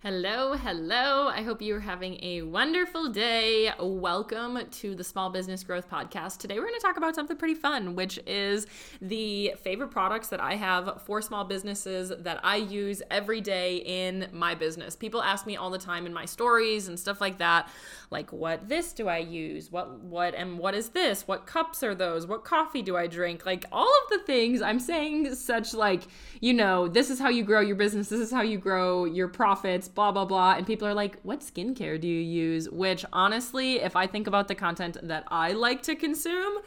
Hello, hello. I hope you're having a wonderful day. Welcome to the Small Business Growth Podcast. Today, we're going to talk about something pretty fun, which is the favorite products that I have for small businesses that I use every day in my business. People ask me all the time in my stories and stuff like that, like what this do I use? What what and what is this? What cups are those? What coffee do I drink? Like all of the things I'm saying such like, you know, this is how you grow your business. This is how you grow your profits blah, blah, blah. And people are like, what skincare do you use? Which honestly, if I think about the content that I like to consume,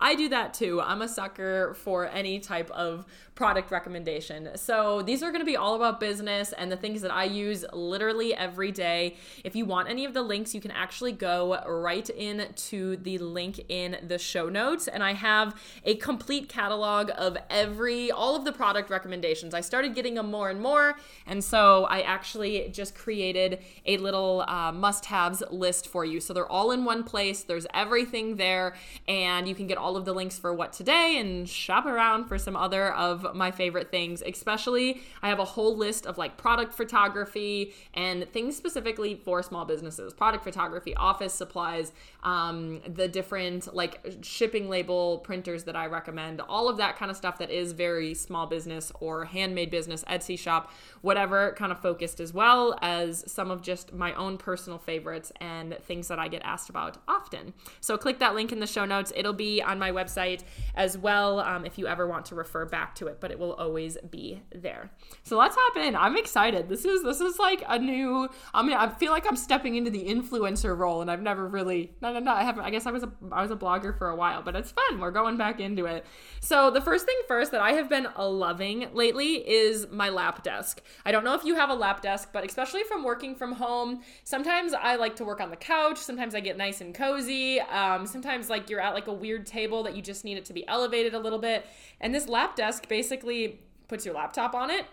I do that too. I'm a sucker for any type of product recommendation. So these are going to be all about business and the things that I use literally every day. If you want any of the links, you can actually go right into the link in the show notes. And I have a complete catalog of every, all of the product recommendations. I started getting them more and more. And so I actually just created a little uh, must haves list for you. So they're all in one place, there's everything there. And you can get all of the links for what today and shop around for some other of my favorite things, especially I have a whole list of like product photography and things specifically for small businesses product photography, office supplies, um, the different like shipping label printers that I recommend, all of that kind of stuff that is very small business or handmade business, Etsy shop, whatever kind of focused, as well as some of just my own personal favorites and things that I get asked about often. So click that link in the show notes. It'll be on my website as well um, if you ever want to refer back to it but it will always be there. So let's hop in. I'm excited. This is this is like a new. I mean, I feel like I'm stepping into the influencer role, and I've never really. No, no, no. I haven't. I guess I was a I was a blogger for a while, but it's fun. We're going back into it. So the first thing first that I have been loving lately is my lap desk. I don't know if you have a lap desk, but especially from working from home, sometimes I like to work on the couch. Sometimes I get nice and cozy. Um, sometimes like you're at like a weird table that you just need it to be elevated a little bit. And this lap desk basically basically puts your laptop on it.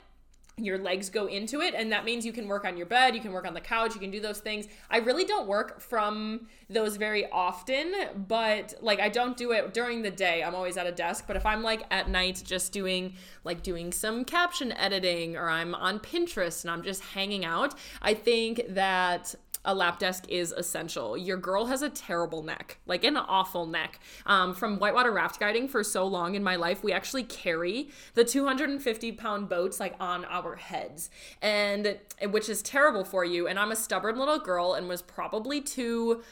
Your legs go into it and that means you can work on your bed you can work on the couch you can do those things. I really don't work from those very often but like i don't do it during the day. I'm always at a desk but if i'm like at night just doing like doing some caption editing or i'm on pinterest and i'm just hanging out i think that a lap desk is essential. Your girl has a terrible neck, like an awful neck. Um, from whitewater raft guiding for so long in my life, we actually carry the 250 pound boats like on our heads, and which is terrible for you. And I'm a stubborn little girl and was probably too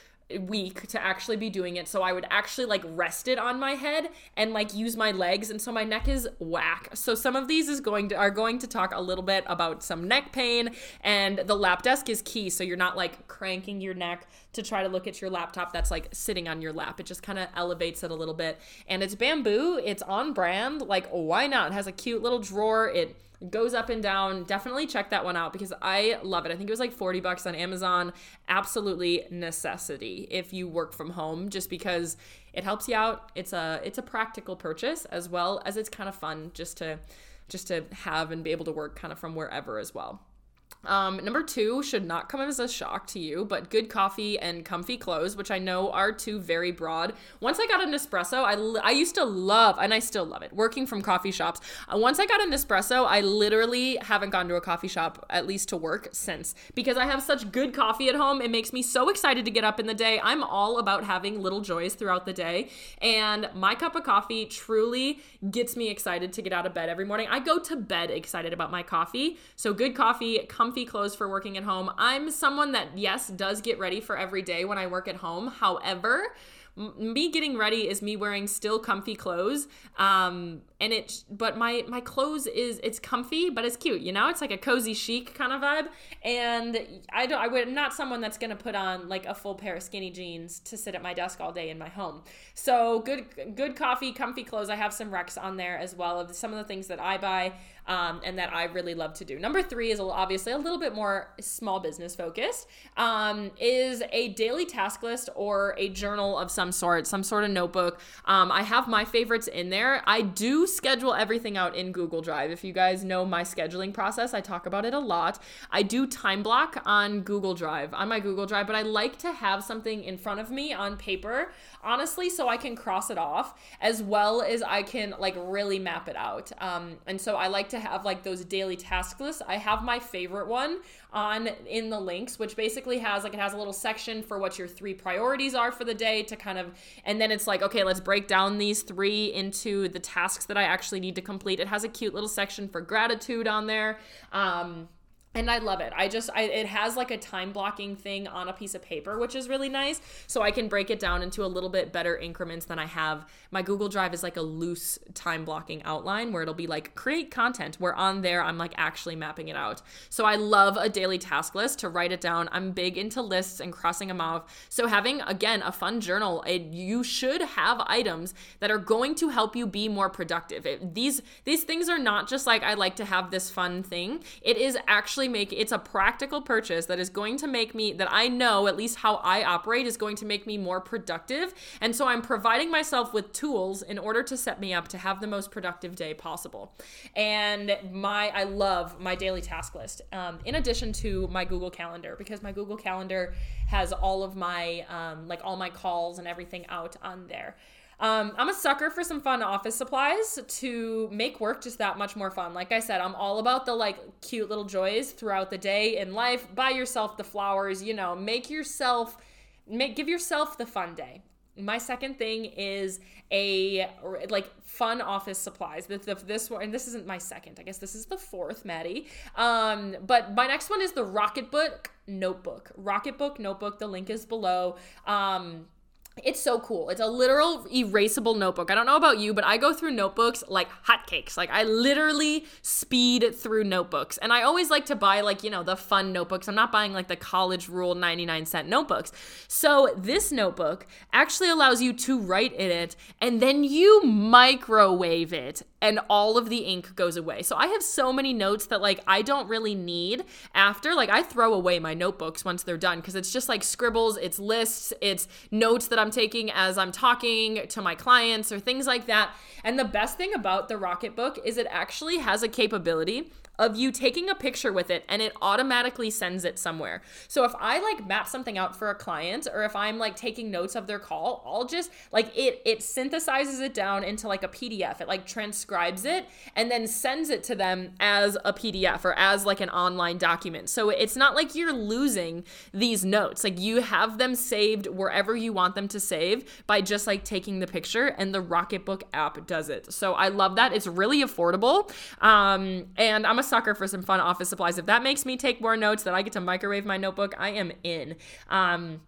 weak to actually be doing it so i would actually like rest it on my head and like use my legs and so my neck is whack. So some of these is going to are going to talk a little bit about some neck pain and the lap desk is key so you're not like cranking your neck to try to look at your laptop that's like sitting on your lap. It just kind of elevates it a little bit. And it's bamboo it's on brand like why not? It has a cute little drawer it goes up and down. Definitely check that one out because I love it. I think it was like 40 bucks on Amazon. Absolutely necessity if you work from home just because it helps you out. It's a it's a practical purchase as well as it's kind of fun just to just to have and be able to work kind of from wherever as well. Um, number two should not come as a shock to you, but good coffee and comfy clothes, which I know are two very broad. Once I got an espresso, I, I used to love, and I still love it, working from coffee shops. Uh, once I got an espresso, I literally haven't gone to a coffee shop, at least to work, since because I have such good coffee at home. It makes me so excited to get up in the day. I'm all about having little joys throughout the day, and my cup of coffee truly gets me excited to get out of bed every morning. I go to bed excited about my coffee. So, good coffee, comfy comfy clothes for working at home. I'm someone that, yes, does get ready for every day when I work at home. However, me getting ready is me wearing still comfy clothes. Um and it but my my clothes is it's comfy but it's cute you know? It's like a cozy chic kind of vibe. And i don't i would not someone that's gonna put on like a full pair of skinny jeans to sit at my desk all day in my home. So good good coffee comfy clothes. I have some recs on there as well of some of the things that i buy um, and that I really love to do. Number three is obviously a little bit more small business focused, um, is a daily task list or a journal of some sort, some sort of notebook. Um, I have my favorites in there. I do schedule everything out in Google Drive. If you guys know my scheduling process, I talk about it a lot. I do time block on Google Drive, on my Google Drive, but I like to have something in front of me on paper, honestly, so I can cross it off as well as I can like really map it out. Um, and so I like to have like those daily task lists, I have my favorite one on in the links, which basically has like it has a little section for what your three priorities are for the day to kind of, and then it's like, okay, let's break down these three into the tasks that I actually need to complete. It has a cute little section for gratitude on there. Um, and I love it. I just I it has like a time blocking thing on a piece of paper, which is really nice. So I can break it down into a little bit better increments than I have. My Google Drive is like a loose time blocking outline where it'll be like create content. Where on there I'm like actually mapping it out. So I love a daily task list to write it down. I'm big into lists and crossing them off. So having again a fun journal, it, you should have items that are going to help you be more productive. It, these these things are not just like I like to have this fun thing. It is actually actually make it's a practical purchase that is going to make me that I know at least how I operate is going to make me more productive. And so I'm providing myself with tools in order to set me up to have the most productive day possible. And my I love my daily task list. Um, in addition to my Google Calendar because my Google Calendar has all of my um, like all my calls and everything out on there. Um, I'm a sucker for some fun office supplies to make work just that much more fun. Like I said, I'm all about the like cute little joys throughout the day in life. Buy yourself the flowers, you know, make yourself make give yourself the fun day. My second thing is a like fun office supplies. The, the, this one, and this isn't my second. I guess this is the fourth, Maddie. Um, but my next one is the Rocketbook notebook. Rocketbook notebook. The link is below. Um, it's so cool. It's a literal erasable notebook. I don't know about you, but I go through notebooks like hotcakes. Like I literally speed through notebooks. And I always like to buy like, you know, the fun notebooks. I'm not buying like the college rule 99 cent notebooks. So this notebook actually allows you to write in it and then you microwave it and all of the ink goes away. So I have so many notes that like I don't really need after. Like I throw away my notebooks once they're done because it's just like scribbles, it's lists, it's notes that I'm taking as I'm talking to my clients or things like that. And the best thing about the Rocketbook is it actually has a capability of you taking a picture with it and it automatically sends it somewhere. So if I like map something out for a client or if I'm like taking notes of their call, I'll just like it it synthesizes it down into like a PDF. It like transcribes it and then sends it to them as a PDF or as like an online document. So it's not like you're losing these notes. Like you have them saved wherever you want them to save by just like taking the picture and the Rocketbook app does it. So I love that. It's really affordable. Um and I'm a sucker for some fun office supplies. If that makes me take more notes, that I get to microwave my notebook, I am in. Um,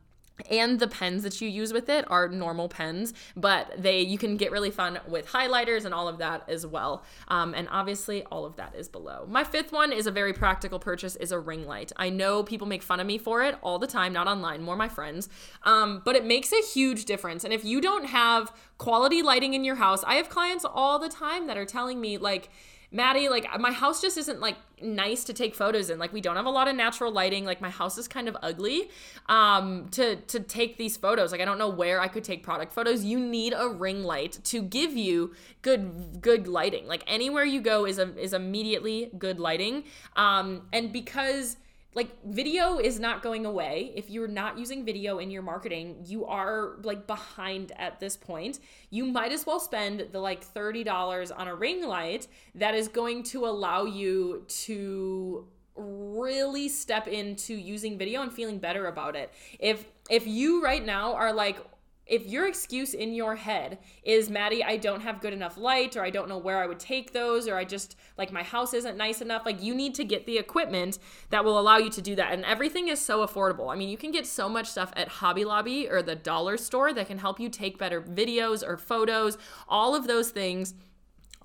and the pens that you use with it are normal pens but they you can get really fun with highlighters and all of that as well. Um, and obviously all of that is below. My fifth one is a very practical purchase is a ring light. I know people make fun of me for it all the time not online more my friends. Um, but it makes a huge difference. And if you don't have quality lighting in your house i have clients all the time that are telling me like Maddie, like my house just isn't like nice to take photos in. Like we don't have a lot of natural lighting. Like my house is kind of ugly um, to to take these photos. Like I don't know where I could take product photos. You need a ring light to give you good good lighting. Like anywhere you go is a, is immediately good lighting. Um, and because like video is not going away. If you're not using video in your marketing you are like behind at this point. You might as well spend the like $30 on a ring light that is going to allow you to really step into using video and feeling better about it. If if you right now are like if your excuse in your head is Maddie, I don't have good enough light, or I don't know where I would take those, or I just like my house isn't nice enough, like you need to get the equipment that will allow you to do that. And everything is so affordable. I mean, you can get so much stuff at Hobby Lobby or the dollar store that can help you take better videos or photos, all of those things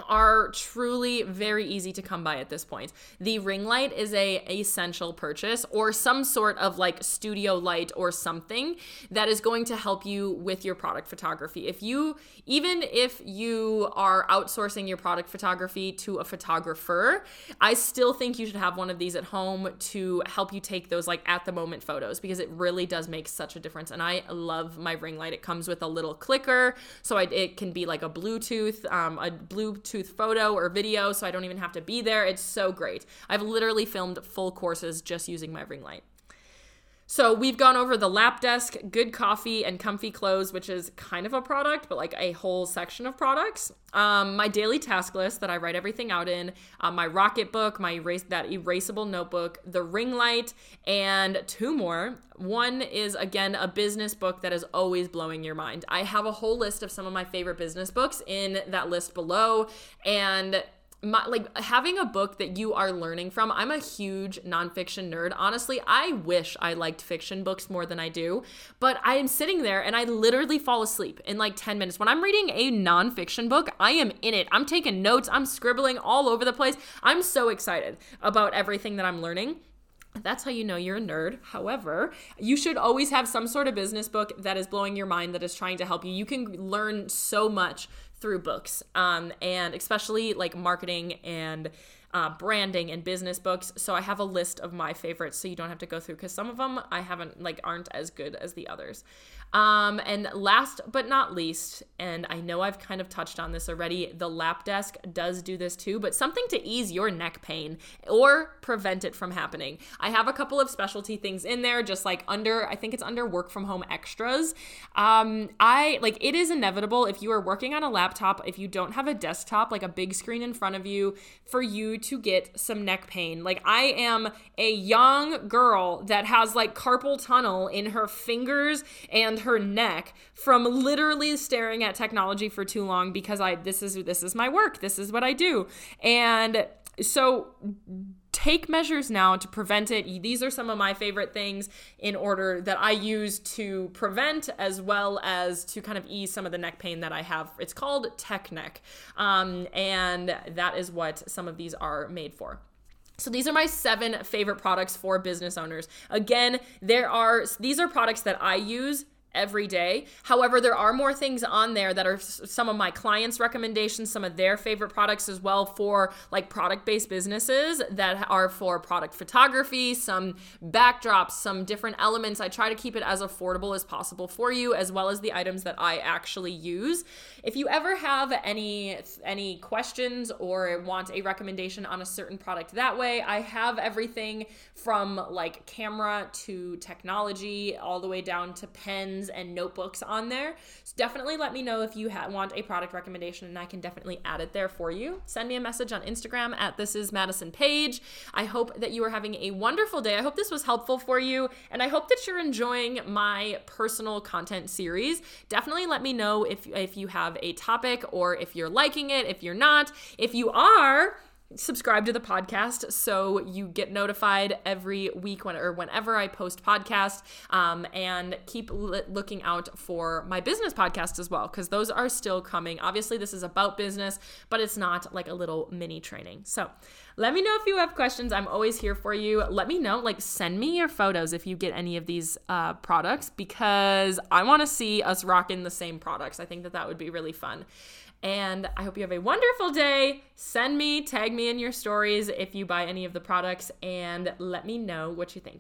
are truly very easy to come by at this point. The ring light is a essential purchase or some sort of like studio light or something that is going to help you with your product photography. If you even if you are outsourcing your product photography to a photographer, I still think you should have one of these at home to help you take those like at the moment photos because it really does make such a difference and I love my ring light. It comes with a little clicker so I, it can be like a Bluetooth um, a Bluetooth Bluetooth photo or video, so I don't even have to be there. It's so great. I've literally filmed full courses just using my ring light. So we've gone over the lap desk, good coffee, and comfy clothes, which is kind of a product, but like a whole section of products. Um, my daily task list that I write everything out in, uh, my Rocket book, my erase that erasable notebook, the ring light, and two more. One is again a business book that is always blowing your mind. I have a whole list of some of my favorite business books in that list below, and my, like having a book that you are learning from. I'm a huge nonfiction nerd. Honestly, I wish I liked fiction books more than I do, but I am sitting there and I literally fall asleep in like 10 minutes. When I'm reading a nonfiction book, I am in it. I'm taking notes, I'm scribbling all over the place. I'm so excited about everything that I'm learning. That's how you know you're a nerd. However, you should always have some sort of business book that is blowing your mind, that is trying to help you. You can learn so much through books, um, and especially like marketing and uh, branding and business books. So I have a list of my favorites, so you don't have to go through because some of them I haven't like aren't as good as the others. Um, and last but not least, and I know I've kind of touched on this already, the lap desk does do this too, but something to ease your neck pain or prevent it from happening. I have a couple of specialty things in there, just like under, I think it's under work from home extras. Um, I like it is inevitable if you are working on a laptop, if you don't have a desktop, like a big screen in front of you, for you to get some neck pain. Like I am a young girl that has like carpal tunnel in her fingers and her neck from literally staring at technology for too long because I this is this is my work. This is what I do. And so take measures now to prevent it. These are some of my favorite things in order that I use to prevent as well as to kind of ease some of the neck pain that I have. It's called Tech Neck. Um, and that is what some of these are made for. So these are my seven favorite products for business owners. Again, there are these are products that I use every day. However, there are more things on there that are some of my clients' recommendations, some of their favorite products as well for like product based businesses that are for product photography, some backdrops, some different elements. I try to keep it as affordable as possible for you, as well as the items that I actually use. If you ever have any any questions or want a recommendation on a certain product that way, I have everything from like camera to technology all the way down to pens and notebooks on there. So definitely let me know if you ha- want a product recommendation and I can definitely add it there for you. Send me a message on Instagram at this is Madison Page. I hope that you are having a wonderful day. I hope this was helpful for you and I hope that you're enjoying my personal content series. Definitely let me know if if you have a topic or if you're liking it, if you're not. If you are, subscribe to the podcast so you get notified every week when or whenever I post podcast um, and keep looking out for my business podcast as well because those are still coming. Obviously this is about business but it's not like a little mini training. So let me know if you have questions. I'm always here for you. Let me know like send me your photos if you get any of these uh, products because I want to see us rocking the same products. I think that that would be really fun and I hope you have a wonderful day. Send me, tag me in your stories if you buy any of the products, and let me know what you think.